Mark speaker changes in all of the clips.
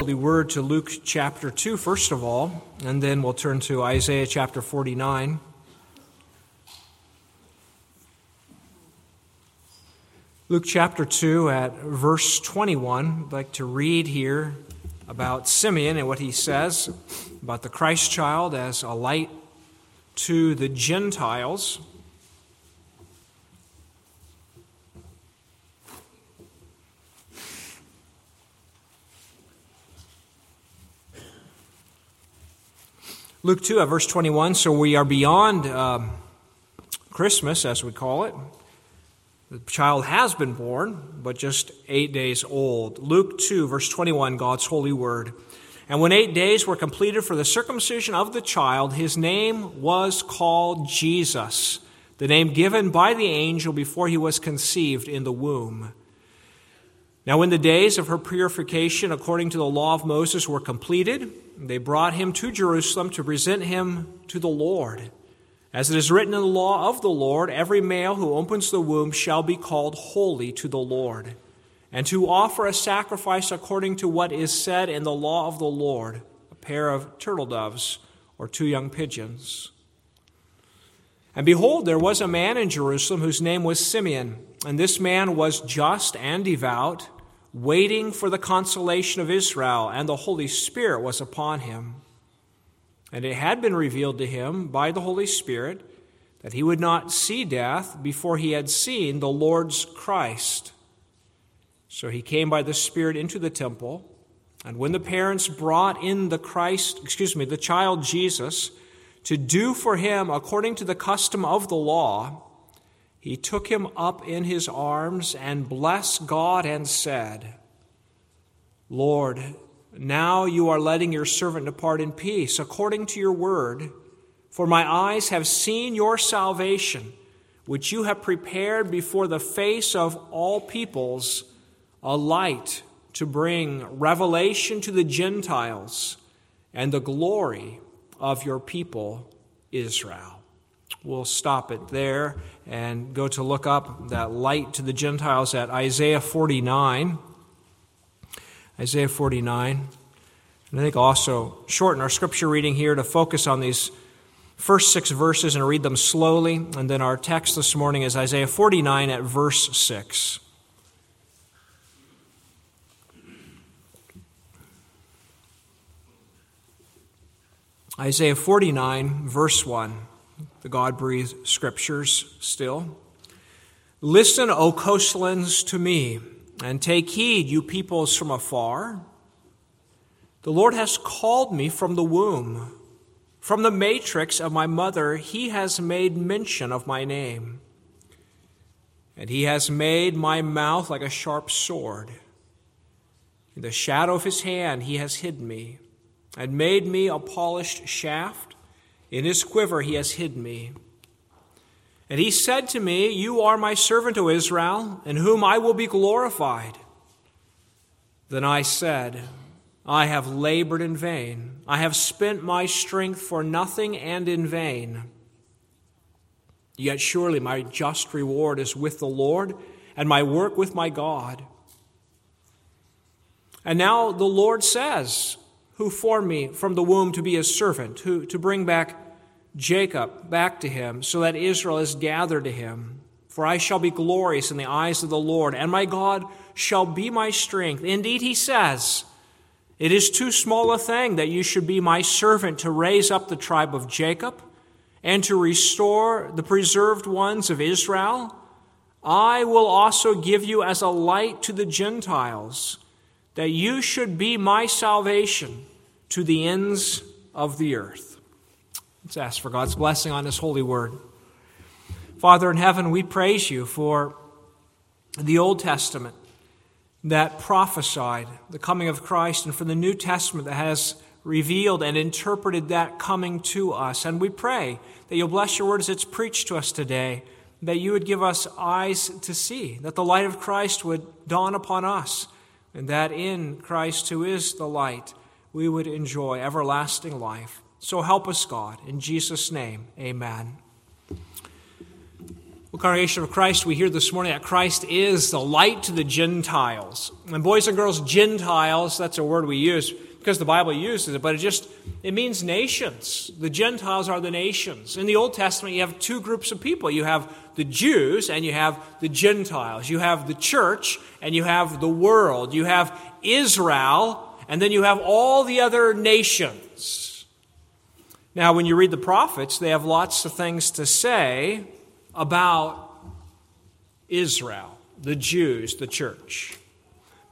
Speaker 1: Holy Word to Luke chapter 2, first of all, and then we'll turn to Isaiah chapter 49. Luke chapter 2 at verse 21. I'd like to read here about Simeon and what he says about the Christ child as a light to the Gentiles. Luke 2 at verse 21. So we are beyond uh, Christmas, as we call it. The child has been born, but just eight days old. Luke 2, verse 21, God's holy word. And when eight days were completed for the circumcision of the child, his name was called Jesus, the name given by the angel before he was conceived in the womb. Now, when the days of her purification according to the law of Moses were completed, they brought him to Jerusalem to present him to the Lord. As it is written in the law of the Lord, every male who opens the womb shall be called holy to the Lord, and to offer a sacrifice according to what is said in the law of the Lord a pair of turtle doves or two young pigeons. And behold, there was a man in Jerusalem whose name was Simeon, and this man was just and devout waiting for the consolation of Israel, and the Holy Spirit was upon him. And it had been revealed to him by the Holy Spirit that he would not see death before he had seen the Lord's Christ. So he came by the Spirit into the temple, and when the parents brought in the Christ, excuse me, the child Jesus, to do for him according to the custom of the law, he took him up in his arms and blessed God and said, Lord, now you are letting your servant depart in peace, according to your word. For my eyes have seen your salvation, which you have prepared before the face of all peoples, a light to bring revelation to the Gentiles and the glory of your people Israel. We'll stop it there and go to look up that light to the Gentiles at Isaiah 49. Isaiah 49. And I think also shorten our scripture reading here to focus on these first six verses and read them slowly. And then our text this morning is Isaiah 49 at verse 6. Isaiah 49, verse 1 the God breathed scriptures still. Listen, O coastlands, to me, and take heed, you peoples from afar. The Lord has called me from the womb. From the matrix of my mother, he has made mention of my name. And he has made my mouth like a sharp sword. In the shadow of his hand, he has hid me, and made me a polished shaft. In his quiver he has hid me. And he said to me, You are my servant, O Israel, in whom I will be glorified. Then I said, I have labored in vain. I have spent my strength for nothing and in vain. Yet surely my just reward is with the Lord, and my work with my God. And now the Lord says, Who formed me from the womb to be his servant, who to bring back Jacob back to him, so that Israel is gathered to him. For I shall be glorious in the eyes of the Lord, and my God shall be my strength. Indeed, he says, It is too small a thing that you should be my servant to raise up the tribe of Jacob and to restore the preserved ones of Israel. I will also give you as a light to the Gentiles, that you should be my salvation to the ends of the earth. Let's ask for God's blessing on His holy word. Father in heaven, we praise you for the Old Testament that prophesied the coming of Christ and for the New Testament that has revealed and interpreted that coming to us. And we pray that you'll bless your word as it's preached to us today, that you would give us eyes to see, that the light of Christ would dawn upon us, and that in Christ, who is the light, we would enjoy everlasting life. So help us, God. In Jesus' name, amen. Well, congregation of Christ, we hear this morning that Christ is the light to the Gentiles. And boys and girls, Gentiles, that's a word we use because the Bible uses it, but it just it means nations. The Gentiles are the nations. In the Old Testament, you have two groups of people. You have the Jews and you have the Gentiles. You have the church and you have the world. You have Israel and then you have all the other nations. Now, when you read the prophets, they have lots of things to say about Israel, the Jews, the church.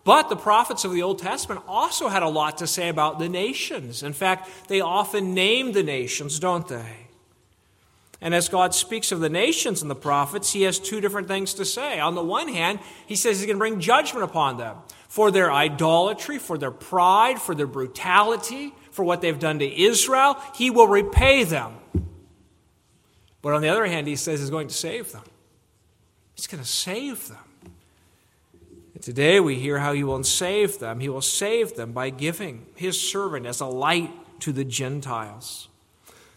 Speaker 1: But the prophets of the Old Testament also had a lot to say about the nations. In fact, they often name the nations, don't they? And as God speaks of the nations and the prophets, he has two different things to say. On the one hand, he says he's going to bring judgment upon them for their idolatry, for their pride, for their brutality, for what they've done to Israel. He will repay them. But on the other hand, he says he's going to save them. He's going to save them. Today we hear how he will save them. He will save them by giving his servant as a light to the Gentiles.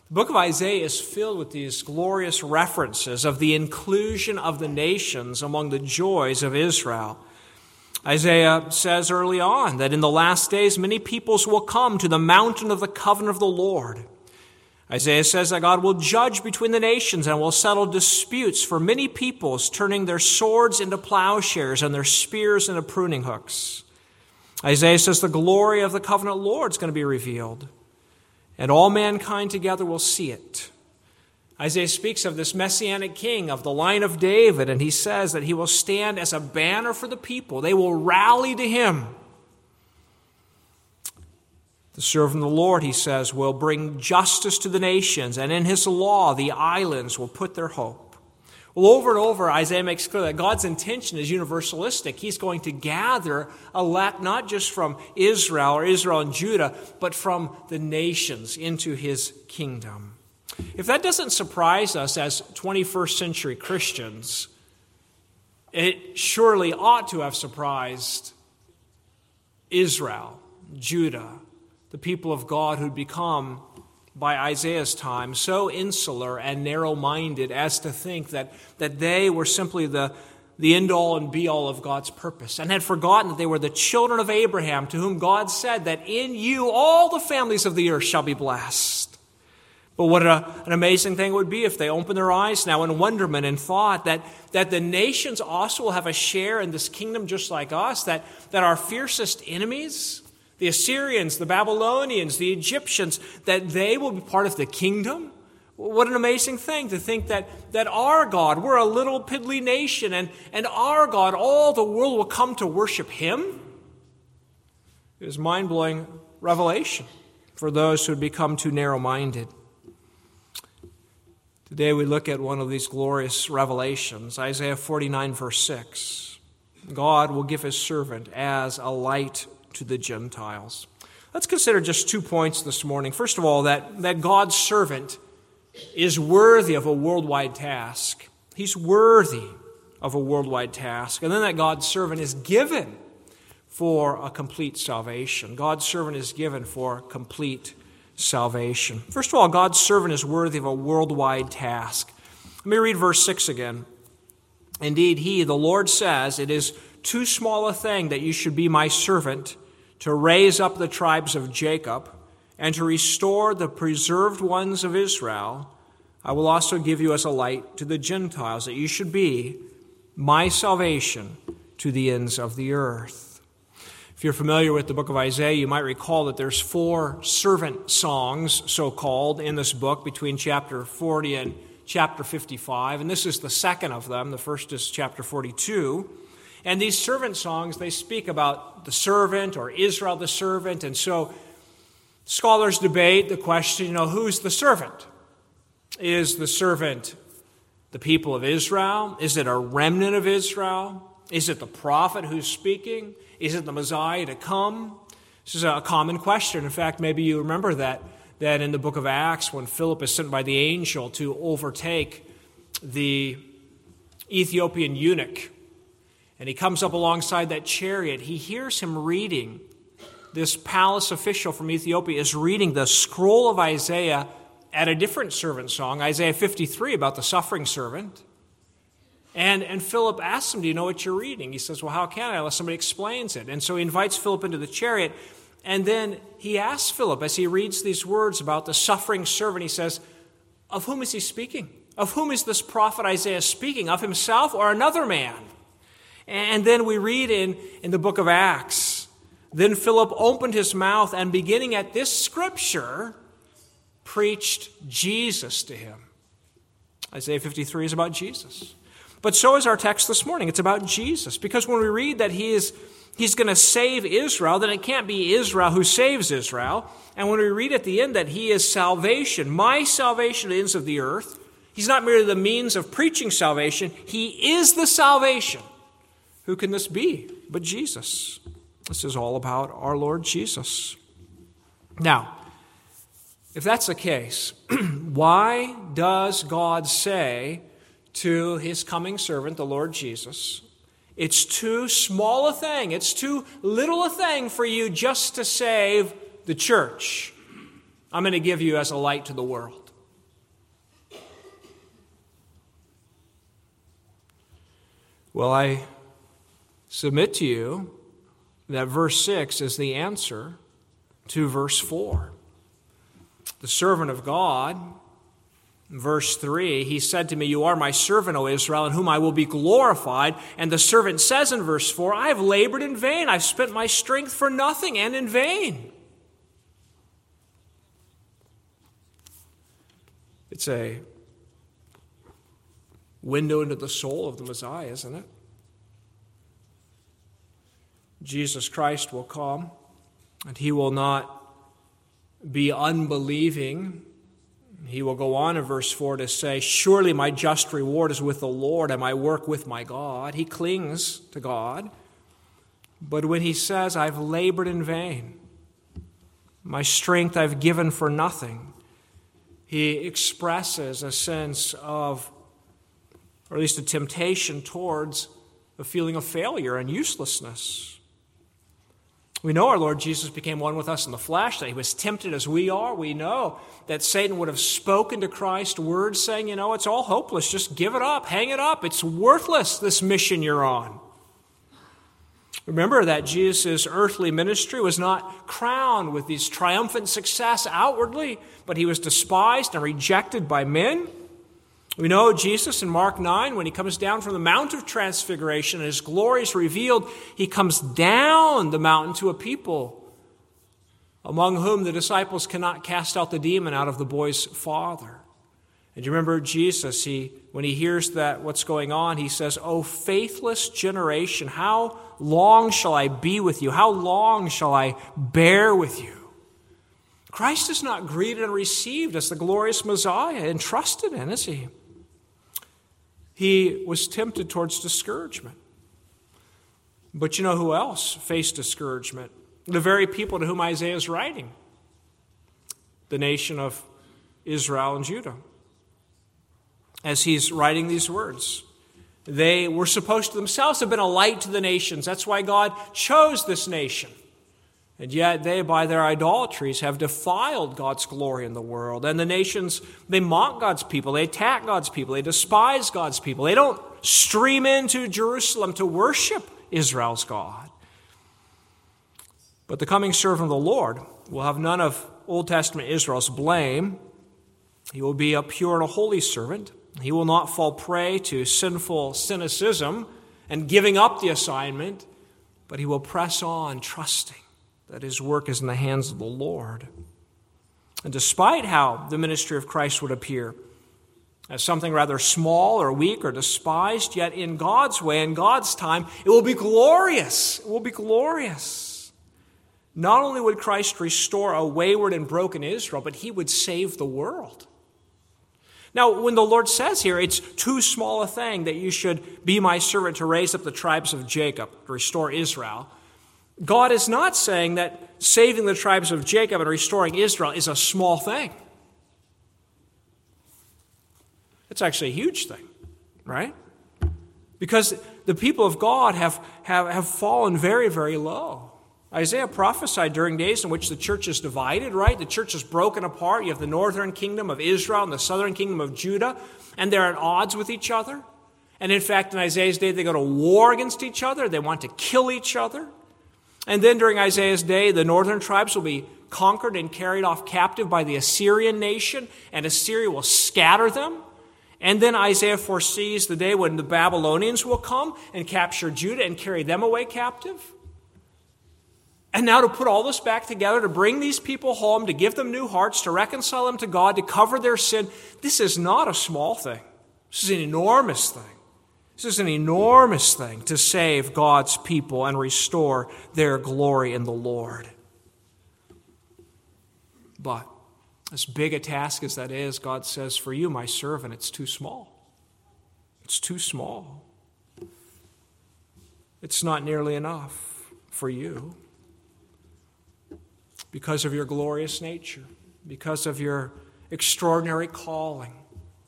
Speaker 1: The book of Isaiah is filled with these glorious references of the inclusion of the nations among the joys of Israel. Isaiah says early on that in the last days many peoples will come to the mountain of the covenant of the Lord Isaiah says that God will judge between the nations and will settle disputes for many peoples, turning their swords into plowshares and their spears into pruning hooks. Isaiah says the glory of the covenant Lord is going to be revealed, and all mankind together will see it. Isaiah speaks of this messianic king of the line of David, and he says that he will stand as a banner for the people. They will rally to him. The servant of the Lord, he says, will bring justice to the nations, and in his law the islands will put their hope. Well, over and over, Isaiah makes clear that God's intention is universalistic. He's going to gather elect not just from Israel or Israel and Judah, but from the nations into his kingdom. If that doesn't surprise us as 21st century Christians, it surely ought to have surprised Israel, Judah, the people of God who'd become, by Isaiah's time, so insular and narrow minded as to think that, that they were simply the, the end all and be all of God's purpose, and had forgotten that they were the children of Abraham, to whom God said that in you all the families of the earth shall be blessed. But what a, an amazing thing it would be if they opened their eyes now in wonderment and thought that, that the nations also will have a share in this kingdom just like us, that, that our fiercest enemies, the Assyrians, the Babylonians, the Egyptians, that they will be part of the kingdom. What an amazing thing to think that, that our God, we're a little piddly nation, and, and our God, all the world will come to worship Him. It is mind blowing revelation for those who had become too narrow minded. Today we look at one of these glorious revelations Isaiah 49, verse 6. God will give His servant as a light to the Gentiles. Let's consider just two points this morning. First of all, that, that God's servant is worthy of a worldwide task. He's worthy of a worldwide task. And then that God's servant is given for a complete salvation. God's servant is given for complete salvation. First of all, God's servant is worthy of a worldwide task. Let me read verse 6 again. Indeed, he, the Lord says, It is too small a thing that you should be my servant to raise up the tribes of Jacob and to restore the preserved ones of Israel, I will also give you as a light to the Gentiles, that you should be my salvation to the ends of the earth. If you're familiar with the book of Isaiah, you might recall that there's four servant songs, so called, in this book between chapter 40 and chapter 55. And this is the second of them. The first is chapter 42. And these servant songs, they speak about the servant or Israel the servant. And so scholars debate the question, you know, who's the servant? Is the servant the people of Israel? Is it a remnant of Israel? Is it the prophet who's speaking? Is it the Messiah to come? This is a common question. In fact, maybe you remember that, that in the book of Acts, when Philip is sent by the angel to overtake the Ethiopian eunuch and he comes up alongside that chariot. He hears him reading. This palace official from Ethiopia is reading the scroll of Isaiah at a different servant song, Isaiah 53, about the suffering servant. And, and Philip asks him, Do you know what you're reading? He says, Well, how can I unless somebody explains it? And so he invites Philip into the chariot. And then he asks Philip, as he reads these words about the suffering servant, he says, Of whom is he speaking? Of whom is this prophet Isaiah speaking? Of himself or another man? And then we read in, in the book of Acts. Then Philip opened his mouth and, beginning at this scripture, preached Jesus to him. Isaiah 53 is about Jesus. But so is our text this morning. It's about Jesus. Because when we read that he is he's going to save Israel, then it can't be Israel who saves Israel. And when we read at the end that he is salvation, my salvation ends of the earth, he's not merely the means of preaching salvation, he is the salvation. Who can this be but Jesus? This is all about our Lord Jesus. Now, if that's the case, why does God say to his coming servant, the Lord Jesus, it's too small a thing, it's too little a thing for you just to save the church? I'm going to give you as a light to the world. Well, I submit to you that verse 6 is the answer to verse 4. The servant of God, verse 3, he said to me, You are my servant, O Israel, in whom I will be glorified. And the servant says in verse 4, I have labored in vain. I've spent my strength for nothing and in vain. It's a window into the soul of the Messiah, isn't it? Jesus Christ will come, and he will not be unbelieving. He will go on in verse 4 to say, Surely my just reward is with the Lord, and my work with my God. He clings to God. But when he says, I've labored in vain, my strength I've given for nothing, he expresses a sense of, or at least a temptation towards a feeling of failure and uselessness. We know our Lord Jesus became one with us in the flesh, that he was tempted as we are. We know that Satan would have spoken to Christ words saying, you know, it's all hopeless. Just give it up, hang it up. It's worthless, this mission you're on. Remember that Jesus' earthly ministry was not crowned with this triumphant success outwardly, but he was despised and rejected by men. We know Jesus in Mark 9, when he comes down from the Mount of Transfiguration and his glory is revealed, he comes down the mountain to a people among whom the disciples cannot cast out the demon out of the boy's father. And you remember Jesus, he, when he hears that what's going on, he says, Oh, faithless generation, how long shall I be with you? How long shall I bear with you? Christ is not greeted and received as the glorious Messiah and trusted in, is he? He was tempted towards discouragement. But you know who else faced discouragement? The very people to whom Isaiah is writing the nation of Israel and Judah. As he's writing these words, they were supposed to themselves have been a light to the nations. That's why God chose this nation. And yet they, by their idolatries, have defiled God's glory in the world. And the nations, they mock God's people, they attack God's people, they despise God's people. They don't stream into Jerusalem to worship Israel's God. But the coming servant of the Lord will have none of Old Testament Israel's blame. He will be a pure and a holy servant. He will not fall prey to sinful cynicism and giving up the assignment, but he will press on, trusting that his work is in the hands of the Lord. And despite how the ministry of Christ would appear as something rather small or weak or despised, yet in God's way, in God's time, it will be glorious. It will be glorious. Not only would Christ restore a wayward and broken Israel, but he would save the world. Now, when the Lord says here, it's too small a thing that you should be my servant to raise up the tribes of Jacob, to restore Israel, God is not saying that saving the tribes of Jacob and restoring Israel is a small thing. It's actually a huge thing, right? Because the people of God have, have, have fallen very, very low. Isaiah prophesied during days in which the church is divided, right? The church is broken apart. You have the northern kingdom of Israel and the southern kingdom of Judah, and they're at odds with each other. And in fact, in Isaiah's day, they go to war against each other. They want to kill each other. And then during Isaiah's day, the northern tribes will be conquered and carried off captive by the Assyrian nation, and Assyria will scatter them. And then Isaiah foresees the day when the Babylonians will come and capture Judah and carry them away captive. And now to put all this back together, to bring these people home, to give them new hearts, to reconcile them to God, to cover their sin, this is not a small thing. This is an enormous thing. This is an enormous thing to save God's people and restore their glory in the Lord. But as big a task as that is, God says, For you, my servant, it's too small. It's too small. It's not nearly enough for you because of your glorious nature, because of your extraordinary calling,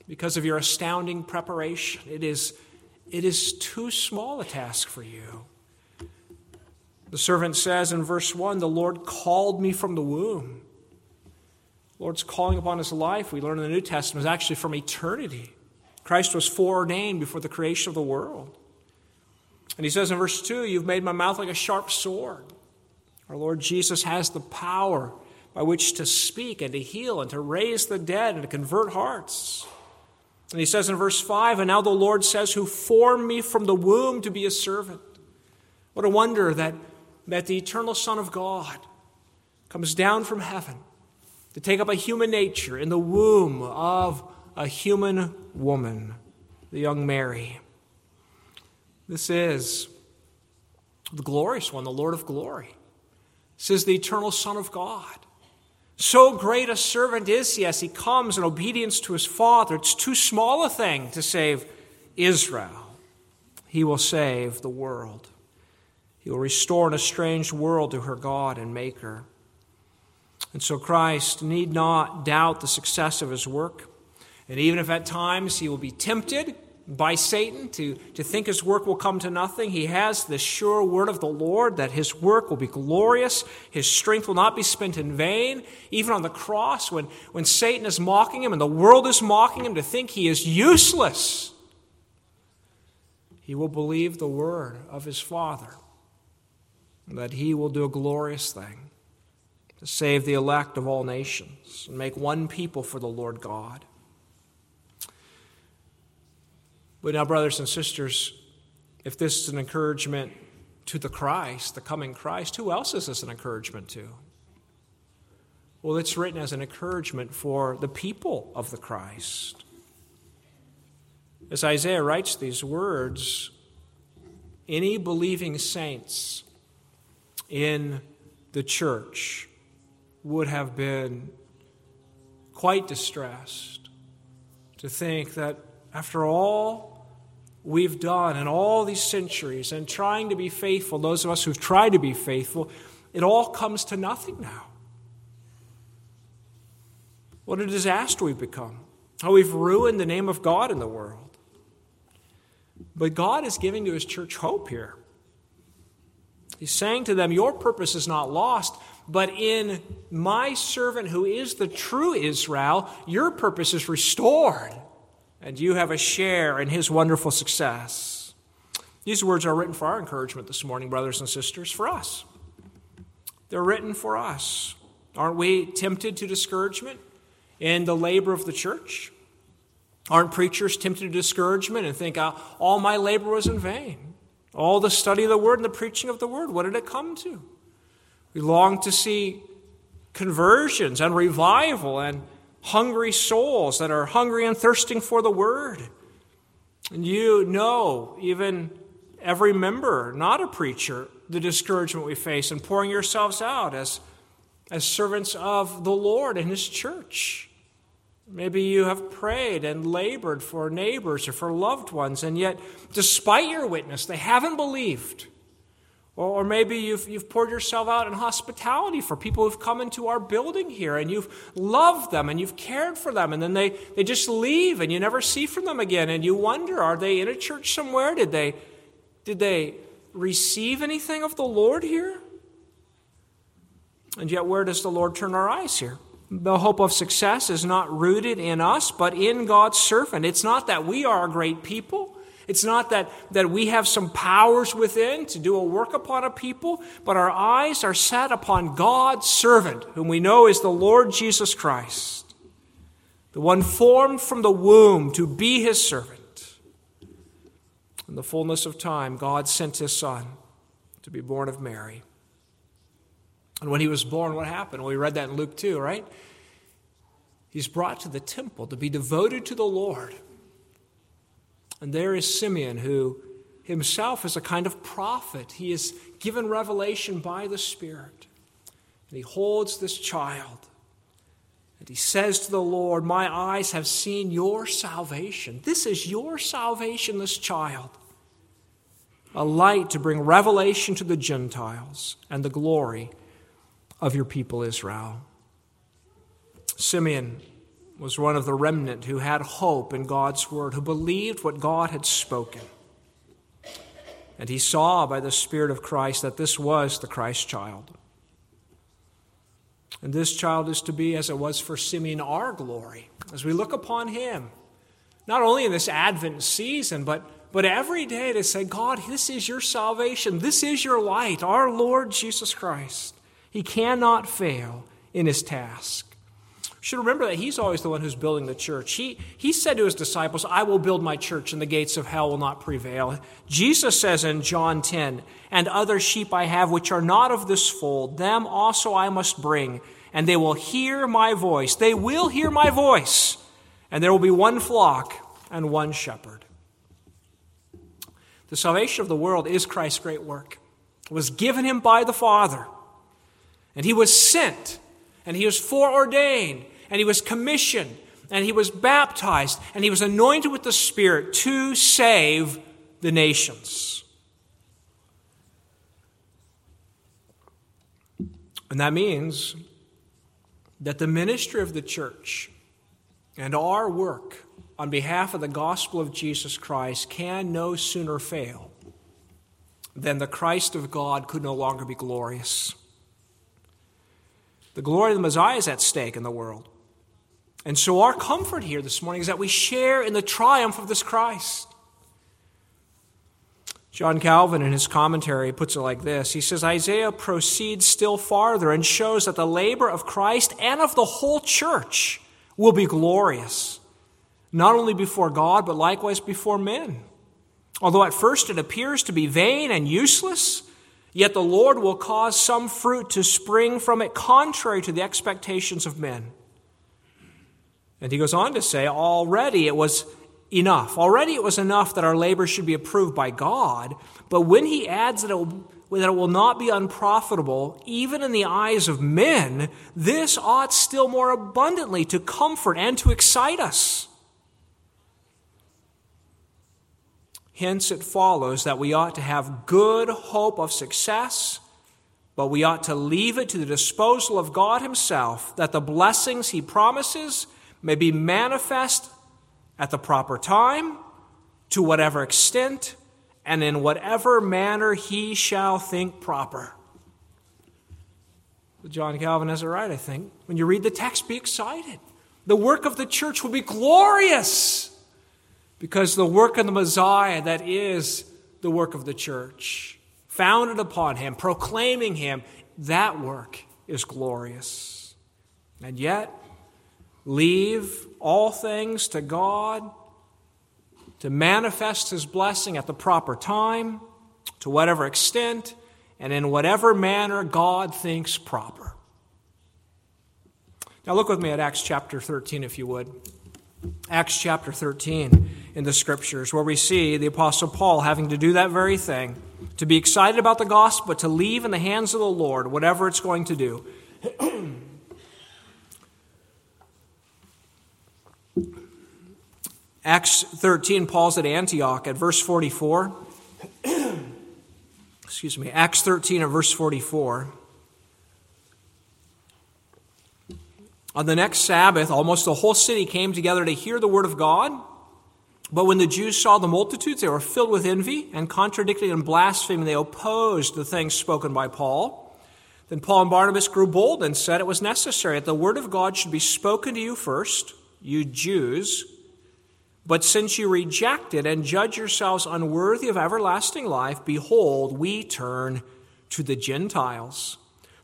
Speaker 1: because of your astounding preparation. It is it is too small a task for you. The servant says in verse 1 The Lord called me from the womb. The Lord's calling upon his life, we learn in the New Testament, is actually from eternity. Christ was foreordained before the creation of the world. And he says in verse 2 You've made my mouth like a sharp sword. Our Lord Jesus has the power by which to speak and to heal and to raise the dead and to convert hearts. And he says in verse 5 And now the Lord says, Who formed me from the womb to be a servant. What a wonder that, that the eternal Son of God comes down from heaven to take up a human nature in the womb of a human woman, the young Mary. This is the glorious one, the Lord of glory. This is the eternal Son of God. So great a servant is he as he comes in obedience to his Father. It's too small a thing to save Israel. He will save the world. He will restore an estranged world to her God and Maker. And so Christ need not doubt the success of his work. And even if at times he will be tempted, by Satan to, to think his work will come to nothing. He has the sure word of the Lord that his work will be glorious, his strength will not be spent in vain. Even on the cross, when, when Satan is mocking him and the world is mocking him to think he is useless, he will believe the word of his Father, that he will do a glorious thing to save the elect of all nations and make one people for the Lord God. But now, brothers and sisters, if this is an encouragement to the Christ, the coming Christ, who else is this an encouragement to? Well, it's written as an encouragement for the people of the Christ. As Isaiah writes these words, any believing saints in the church would have been quite distressed to think that after all we've done in all these centuries and trying to be faithful, those of us who've tried to be faithful, it all comes to nothing now. What a disaster we've become. How we've ruined the name of God in the world. But God is giving to His church hope here. He's saying to them, Your purpose is not lost, but in my servant who is the true Israel, your purpose is restored and you have a share in his wonderful success. These words are written for our encouragement this morning, brothers and sisters, for us. They're written for us. Aren't we tempted to discouragement in the labor of the church? Aren't preachers tempted to discouragement and think, oh, all my labor was in vain? All the study of the word and the preaching of the word, what did it come to? We long to see conversions and revival and hungry souls that are hungry and thirsting for the word. And you know, even every member, not a preacher, the discouragement we face in pouring yourselves out as, as servants of the Lord and His church. Maybe you have prayed and labored for neighbors or for loved ones, and yet, despite your witness, they haven't believed. Or maybe you've, you've poured yourself out in hospitality for people who've come into our building here and you've loved them and you've cared for them and then they, they just leave and you never see from them again and you wonder are they in a church somewhere? Did they, did they receive anything of the Lord here? And yet, where does the Lord turn our eyes here? The hope of success is not rooted in us, but in God's servant. It's not that we are a great people. It's not that, that we have some powers within to do a work upon a people, but our eyes are set upon God's servant, whom we know is the Lord Jesus Christ, the one formed from the womb to be his servant. In the fullness of time, God sent his Son to be born of Mary. And when he was born, what happened? Well, we read that in Luke 2, right? He's brought to the temple to be devoted to the Lord. And there is Simeon, who himself is a kind of prophet. He is given revelation by the Spirit. And he holds this child. And he says to the Lord, My eyes have seen your salvation. This is your salvation, this child. A light to bring revelation to the Gentiles and the glory of your people Israel. Simeon was one of the remnant who had hope in God's word, who believed what God had spoken. And he saw by the Spirit of Christ that this was the Christ child. And this child is to be, as it was for Simeon, our glory, as we look upon him, not only in this Advent season, but, but every day to say, God, this is your salvation, this is your light, our Lord Jesus Christ. He cannot fail in his task should remember that he's always the one who's building the church. He, he said to his disciples, I will build my church, and the gates of hell will not prevail. Jesus says in John 10, And other sheep I have which are not of this fold, them also I must bring, and they will hear my voice. They will hear my voice, and there will be one flock and one shepherd. The salvation of the world is Christ's great work. It was given him by the Father, and he was sent, and he was foreordained and he was commissioned and he was baptized and he was anointed with the Spirit to save the nations. And that means that the ministry of the church and our work on behalf of the gospel of Jesus Christ can no sooner fail than the Christ of God could no longer be glorious. The glory of the Messiah is at stake in the world. And so, our comfort here this morning is that we share in the triumph of this Christ. John Calvin, in his commentary, puts it like this He says, Isaiah proceeds still farther and shows that the labor of Christ and of the whole church will be glorious, not only before God, but likewise before men. Although at first it appears to be vain and useless, yet the Lord will cause some fruit to spring from it contrary to the expectations of men. And he goes on to say, already it was enough. Already it was enough that our labor should be approved by God. But when he adds that it, will, that it will not be unprofitable, even in the eyes of men, this ought still more abundantly to comfort and to excite us. Hence, it follows that we ought to have good hope of success, but we ought to leave it to the disposal of God Himself that the blessings He promises may be manifest at the proper time, to whatever extent, and in whatever manner he shall think proper. John Calvin has it right, I think. When you read the text, be excited. The work of the church will be glorious because the work of the Messiah, that is the work of the church, founded upon him, proclaiming him, that work is glorious. And yet, leave all things to God to manifest His blessing at the proper time, to whatever extent, and in whatever manner God thinks proper. Now, look with me at Acts chapter 13, if you would. Acts chapter 13 in the scriptures, where we see the Apostle Paul having to do that very thing to be excited about the gospel, but to leave in the hands of the Lord whatever it's going to do. Acts 13, Paul's at Antioch at verse 44. Excuse me, Acts 13 at verse 44. On the next Sabbath, almost the whole city came together to hear the word of God. But when the Jews saw the multitudes, they were filled with envy and contradicting and blaspheming. They opposed the things spoken by Paul. Then Paul and Barnabas grew bold and said it was necessary that the word of God should be spoken to you first, you Jews But since you reject it and judge yourselves unworthy of everlasting life, behold, we turn to the Gentiles.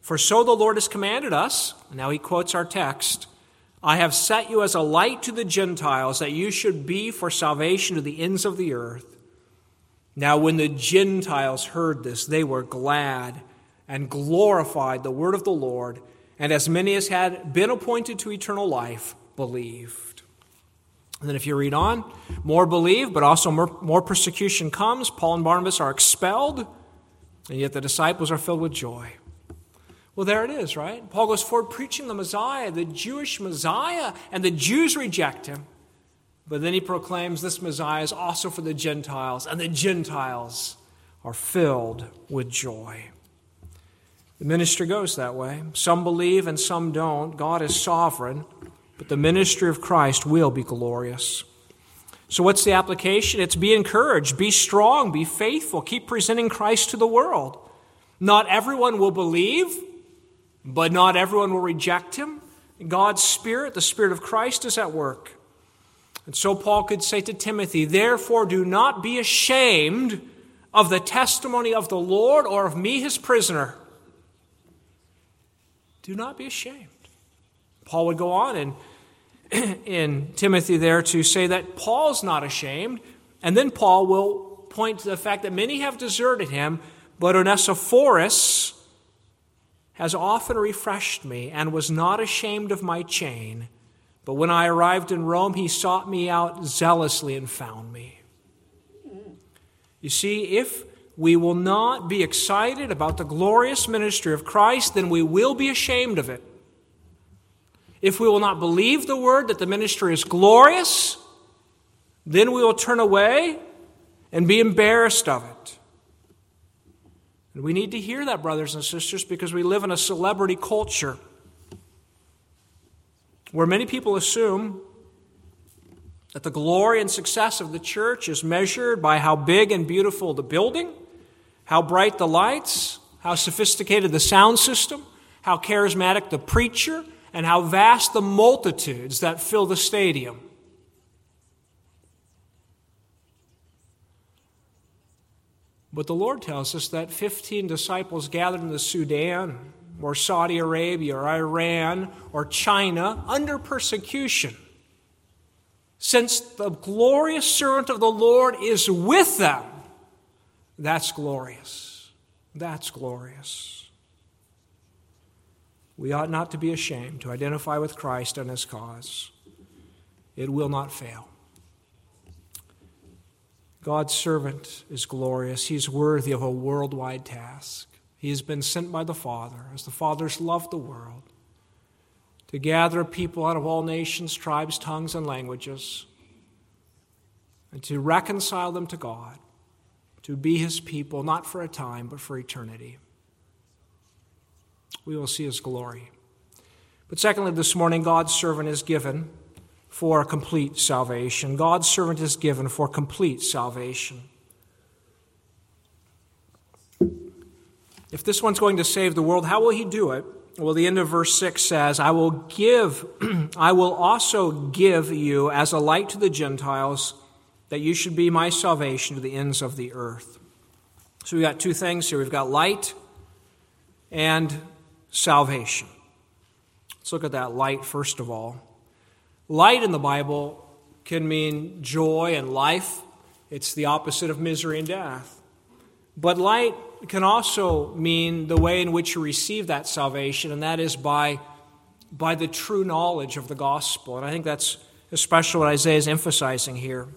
Speaker 1: For so the Lord has commanded us. Now he quotes our text I have set you as a light to the Gentiles, that you should be for salvation to the ends of the earth. Now, when the Gentiles heard this, they were glad and glorified the word of the Lord, and as many as had been appointed to eternal life believed. And then, if you read on, more believe, but also more, more persecution comes. Paul and Barnabas are expelled, and yet the disciples are filled with joy. Well, there it is, right? Paul goes forward preaching the Messiah, the Jewish Messiah, and the Jews reject him. But then he proclaims this Messiah is also for the Gentiles, and the Gentiles are filled with joy. The ministry goes that way. Some believe and some don't. God is sovereign, but the ministry of Christ will be glorious. So, what's the application? It's be encouraged, be strong, be faithful, keep presenting Christ to the world. Not everyone will believe, but not everyone will reject him. God's Spirit, the Spirit of Christ, is at work. And so Paul could say to Timothy, Therefore, do not be ashamed of the testimony of the Lord or of me, his prisoner. Do not be ashamed. Paul would go on in, in Timothy there to say that Paul's not ashamed. And then Paul will point to the fact that many have deserted him, but Onesiphorus has often refreshed me and was not ashamed of my chain. But when I arrived in Rome, he sought me out zealously and found me. You see, if we will not be excited about the glorious ministry of Christ, then we will be ashamed of it. If we will not believe the word that the ministry is glorious, then we will turn away and be embarrassed of it. And we need to hear that, brothers and sisters, because we live in a celebrity culture where many people assume that the glory and success of the church is measured by how big and beautiful the building, how bright the lights, how sophisticated the sound system, how charismatic the preacher, and how vast the multitudes that fill the stadium. But the Lord tells us that 15 disciples gathered in the Sudan or Saudi Arabia or Iran or China under persecution. Since the glorious servant of the Lord is with them, that's glorious. That's glorious. We ought not to be ashamed to identify with Christ and his cause. It will not fail. God's servant is glorious. He's worthy of a worldwide task. He has been sent by the Father, as the fathers loved the world, to gather people out of all nations, tribes, tongues, and languages, and to reconcile them to God, to be His people, not for a time, but for eternity. We will see His glory. But secondly, this morning, God's servant is given for complete salvation. God's servant is given for complete salvation. If this one's going to save the world, how will he do it? Well, the end of verse 6 says, I will give, I will also give you as a light to the Gentiles, that you should be my salvation to the ends of the earth. So we've got two things here we've got light and salvation. Let's look at that light first of all. Light in the Bible can mean joy and life, it's the opposite of misery and death. But light can also mean the way in which you receive that salvation, and that is by, by the true knowledge of the gospel. And I think that's especially what Isaiah is emphasizing here.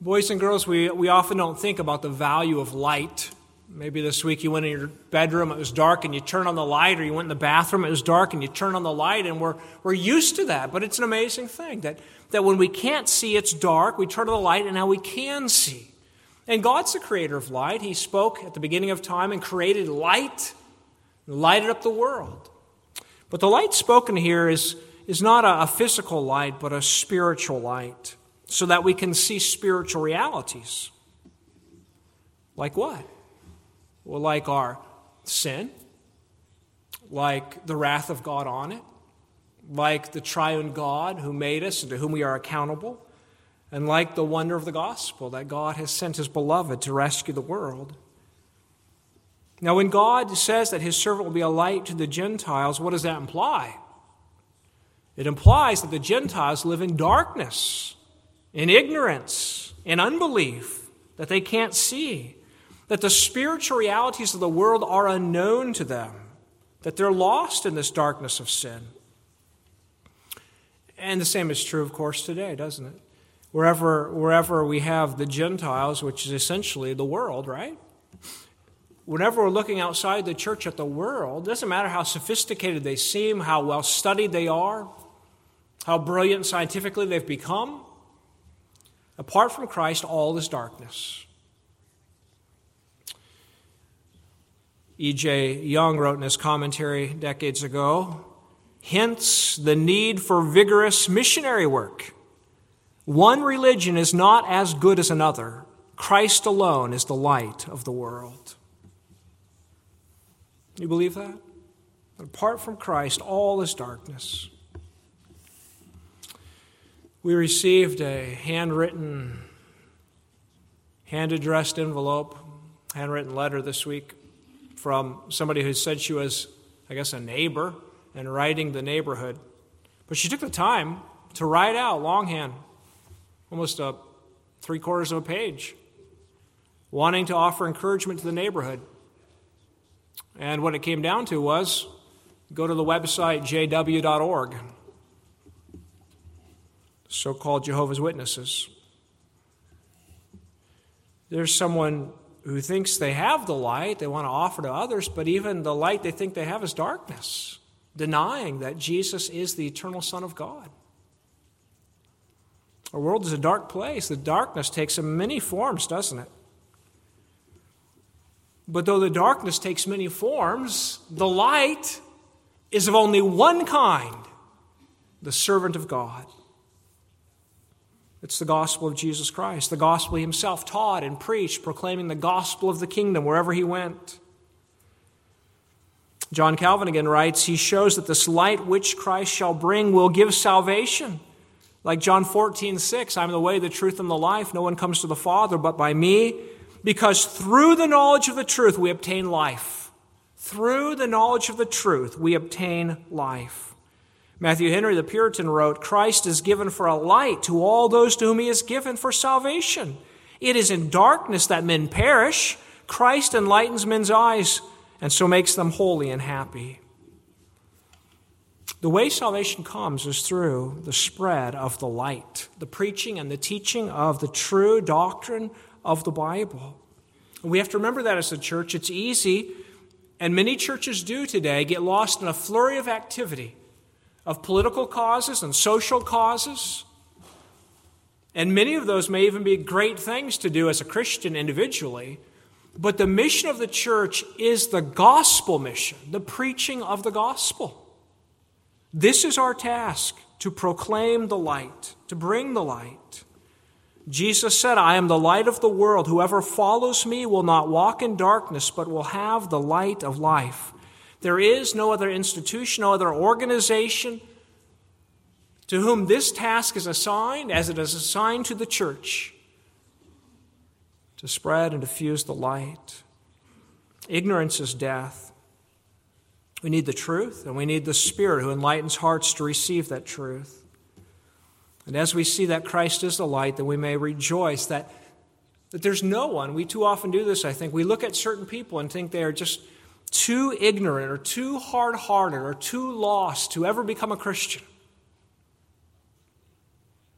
Speaker 1: Boys and girls, we, we often don't think about the value of light. Maybe this week you went in your bedroom, it was dark, and you turned on the light, or you went in the bathroom, it was dark, and you turned on the light, and we're, we're used to that. But it's an amazing thing that, that when we can't see, it's dark, we turn on the light, and now we can see. And God's the creator of light. He spoke at the beginning of time and created light, and lighted up the world. But the light spoken here is, is not a, a physical light, but a spiritual light, so that we can see spiritual realities. Like what? Well, like our sin, like the wrath of God on it, like the triune God who made us and to whom we are accountable and like the wonder of the gospel that God has sent his beloved to rescue the world. Now, when God says that his servant will be a light to the Gentiles, what does that imply? It implies that the Gentiles live in darkness, in ignorance, in unbelief, that they can't see, that the spiritual realities of the world are unknown to them, that they're lost in this darkness of sin. And the same is true, of course, today, doesn't it? Wherever, wherever we have the Gentiles, which is essentially the world, right? Whenever we're looking outside the church at the world, it doesn't matter how sophisticated they seem, how well studied they are, how brilliant scientifically they've become. Apart from Christ, all is darkness. E.J. Young wrote in his commentary decades ago hence the need for vigorous missionary work. One religion is not as good as another. Christ alone is the light of the world. You believe that? Apart from Christ, all is darkness. We received a handwritten, hand addressed envelope, handwritten letter this week from somebody who said she was, I guess, a neighbor and writing the neighborhood. But she took the time to write out longhand, almost a three quarters of a page, wanting to offer encouragement to the neighborhood. And what it came down to was go to the website jw.org so called Jehovah's Witnesses. There's someone who thinks they have the light they want to offer to others, but even the light they think they have is darkness, denying that Jesus is the eternal Son of God. Our world is a dark place. The darkness takes many forms, doesn't it? But though the darkness takes many forms, the light is of only one kind the servant of God. It's the gospel of Jesus Christ, the gospel he himself taught and preached, proclaiming the gospel of the kingdom wherever he went. John Calvin again writes, He shows that this light which Christ shall bring will give salvation. Like John 14, 6, I'm the way, the truth, and the life. No one comes to the Father but by me, because through the knowledge of the truth we obtain life. Through the knowledge of the truth we obtain life. Matthew Henry the Puritan wrote, Christ is given for a light to all those to whom he is given for salvation. It is in darkness that men perish. Christ enlightens men's eyes and so makes them holy and happy. The way salvation comes is through the spread of the light, the preaching and the teaching of the true doctrine of the Bible. We have to remember that as a church. It's easy, and many churches do today, get lost in a flurry of activity of political causes and social causes. And many of those may even be great things to do as a Christian individually. But the mission of the church is the gospel mission, the preaching of the gospel. This is our task to proclaim the light, to bring the light. Jesus said, I am the light of the world. Whoever follows me will not walk in darkness, but will have the light of life. There is no other institution, no other organization to whom this task is assigned as it is assigned to the church to spread and diffuse the light. Ignorance is death. We need the truth, and we need the Spirit who enlightens hearts to receive that truth. And as we see that Christ is the light, that we may rejoice that, that there's no one, we too often do this, I think. We look at certain people and think they are just too ignorant or too hard hearted or too lost to ever become a Christian.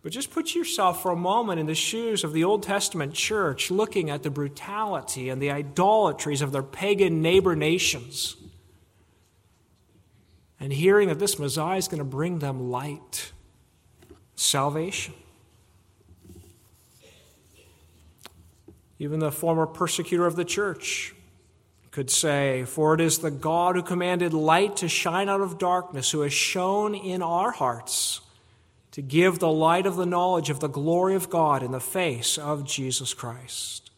Speaker 1: But just put yourself for a moment in the shoes of the Old Testament church, looking at the brutality and the idolatries of their pagan neighbor nations, and hearing that this Messiah is going to bring them light, salvation. Even the former persecutor of the church could say, For it is the God who commanded light to shine out of darkness, who has shone in our hearts to give the light of the knowledge of the glory of God in the face of Jesus Christ.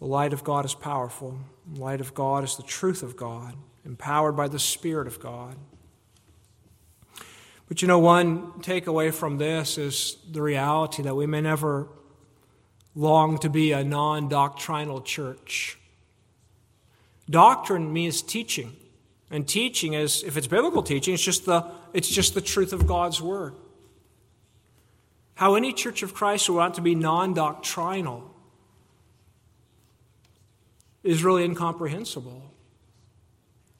Speaker 1: The light of God is powerful. The light of God is the truth of God, empowered by the Spirit of God. But you know, one takeaway from this is the reality that we may never long to be a non doctrinal church. Doctrine means teaching. And teaching is, if it's biblical teaching, it's just the, it's just the truth of God's word. How any church of Christ would want to be non doctrinal is really incomprehensible.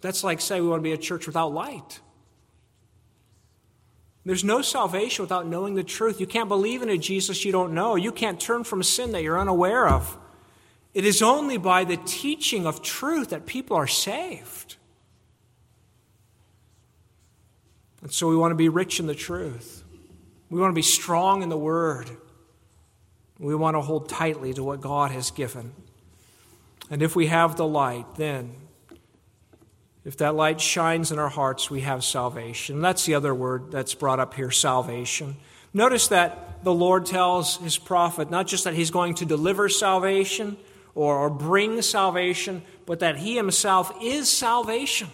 Speaker 1: That's like saying we want to be a church without light. There's no salvation without knowing the truth. You can't believe in a Jesus you don't know. You can't turn from sin that you're unaware of. It is only by the teaching of truth that people are saved. And so we want to be rich in the truth. We want to be strong in the word. We want to hold tightly to what God has given. And if we have the light, then, if that light shines in our hearts, we have salvation. That's the other word that's brought up here salvation. Notice that the Lord tells his prophet not just that he's going to deliver salvation or, bring salvation, but that he himself is salvation.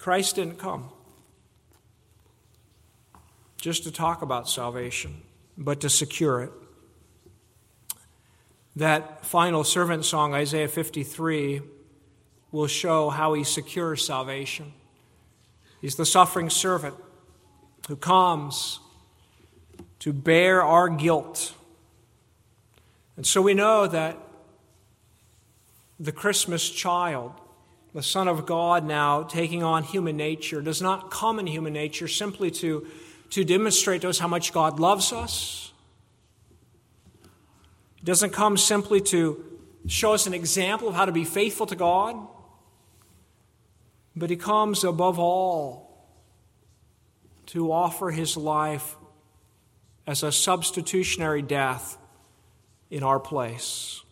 Speaker 1: Christ didn't come just to talk about salvation, but to secure it. That final servant song, Isaiah 53, will show how he secures salvation. He's the suffering servant who comes to bear our guilt. And so we know that the Christmas child the Son of God now taking on human nature does not come in human nature simply to, to demonstrate to us how much God loves us. It doesn't come simply to show us an example of how to be faithful to God, but He comes above all to offer His life as a substitutionary death in our place,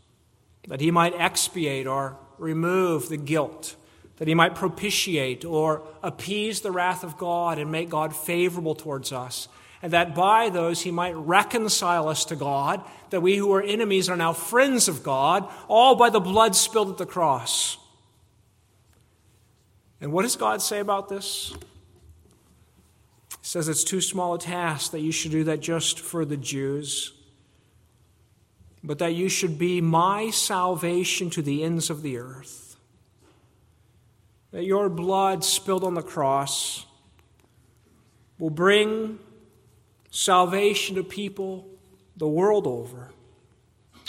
Speaker 1: that He might expiate or remove the guilt, that he might propitiate or appease the wrath of God and make God favorable towards us, and that by those he might reconcile us to God, that we who are enemies are now friends of God, all by the blood spilled at the cross. And what does God say about this? He says it's too small a task that you should do that just for the Jews but that you should be my salvation to the ends of the earth. That your blood spilled on the cross will bring salvation to people the world over.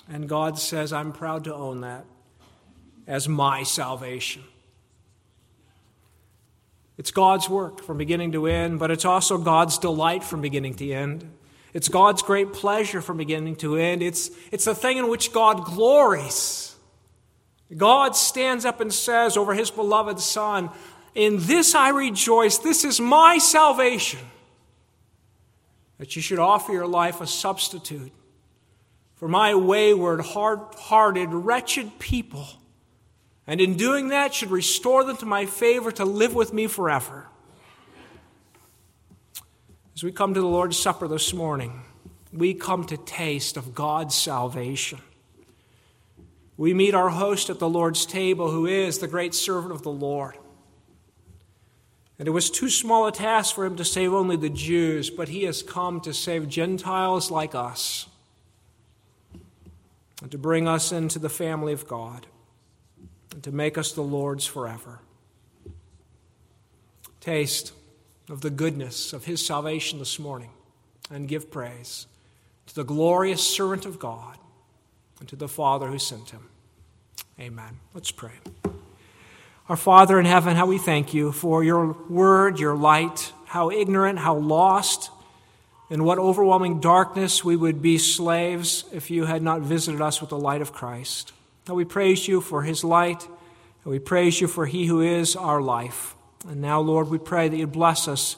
Speaker 1: And God says, I'm proud to own that as my salvation. It's God's work from beginning to end, but it's also God's delight from beginning to end. It's God's great pleasure from beginning to end. It's, it's the thing in which God glories. God stands up and says over his beloved Son, In this I rejoice. This is my salvation. That you should offer your life a substitute for my wayward, hard hearted, wretched people. And in doing that, should restore them to my favor to live with me forever. As we come to the Lord's Supper this morning, we come to taste of God's salvation. We meet our host at the Lord's table, who is the great servant of the Lord. And it was too small a task for him to save only the Jews, but he has come to save Gentiles like us and to bring us into the family of God and to make us the Lord's forever. Taste of the goodness of his salvation this morning and give praise to the glorious servant of God and to the Father who sent him. Amen. Let's pray. Our Father in heaven, how we thank you for your word, your light, how ignorant, how lost, in what overwhelming darkness we would be slaves if you had not visited us with the light of Christ. How we praise you for his light, and we praise you for he who is our life. And now, Lord, we pray that you bless us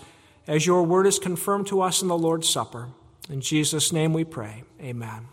Speaker 1: as your word is confirmed to us in the Lord's Supper. In Jesus' name we pray. Amen.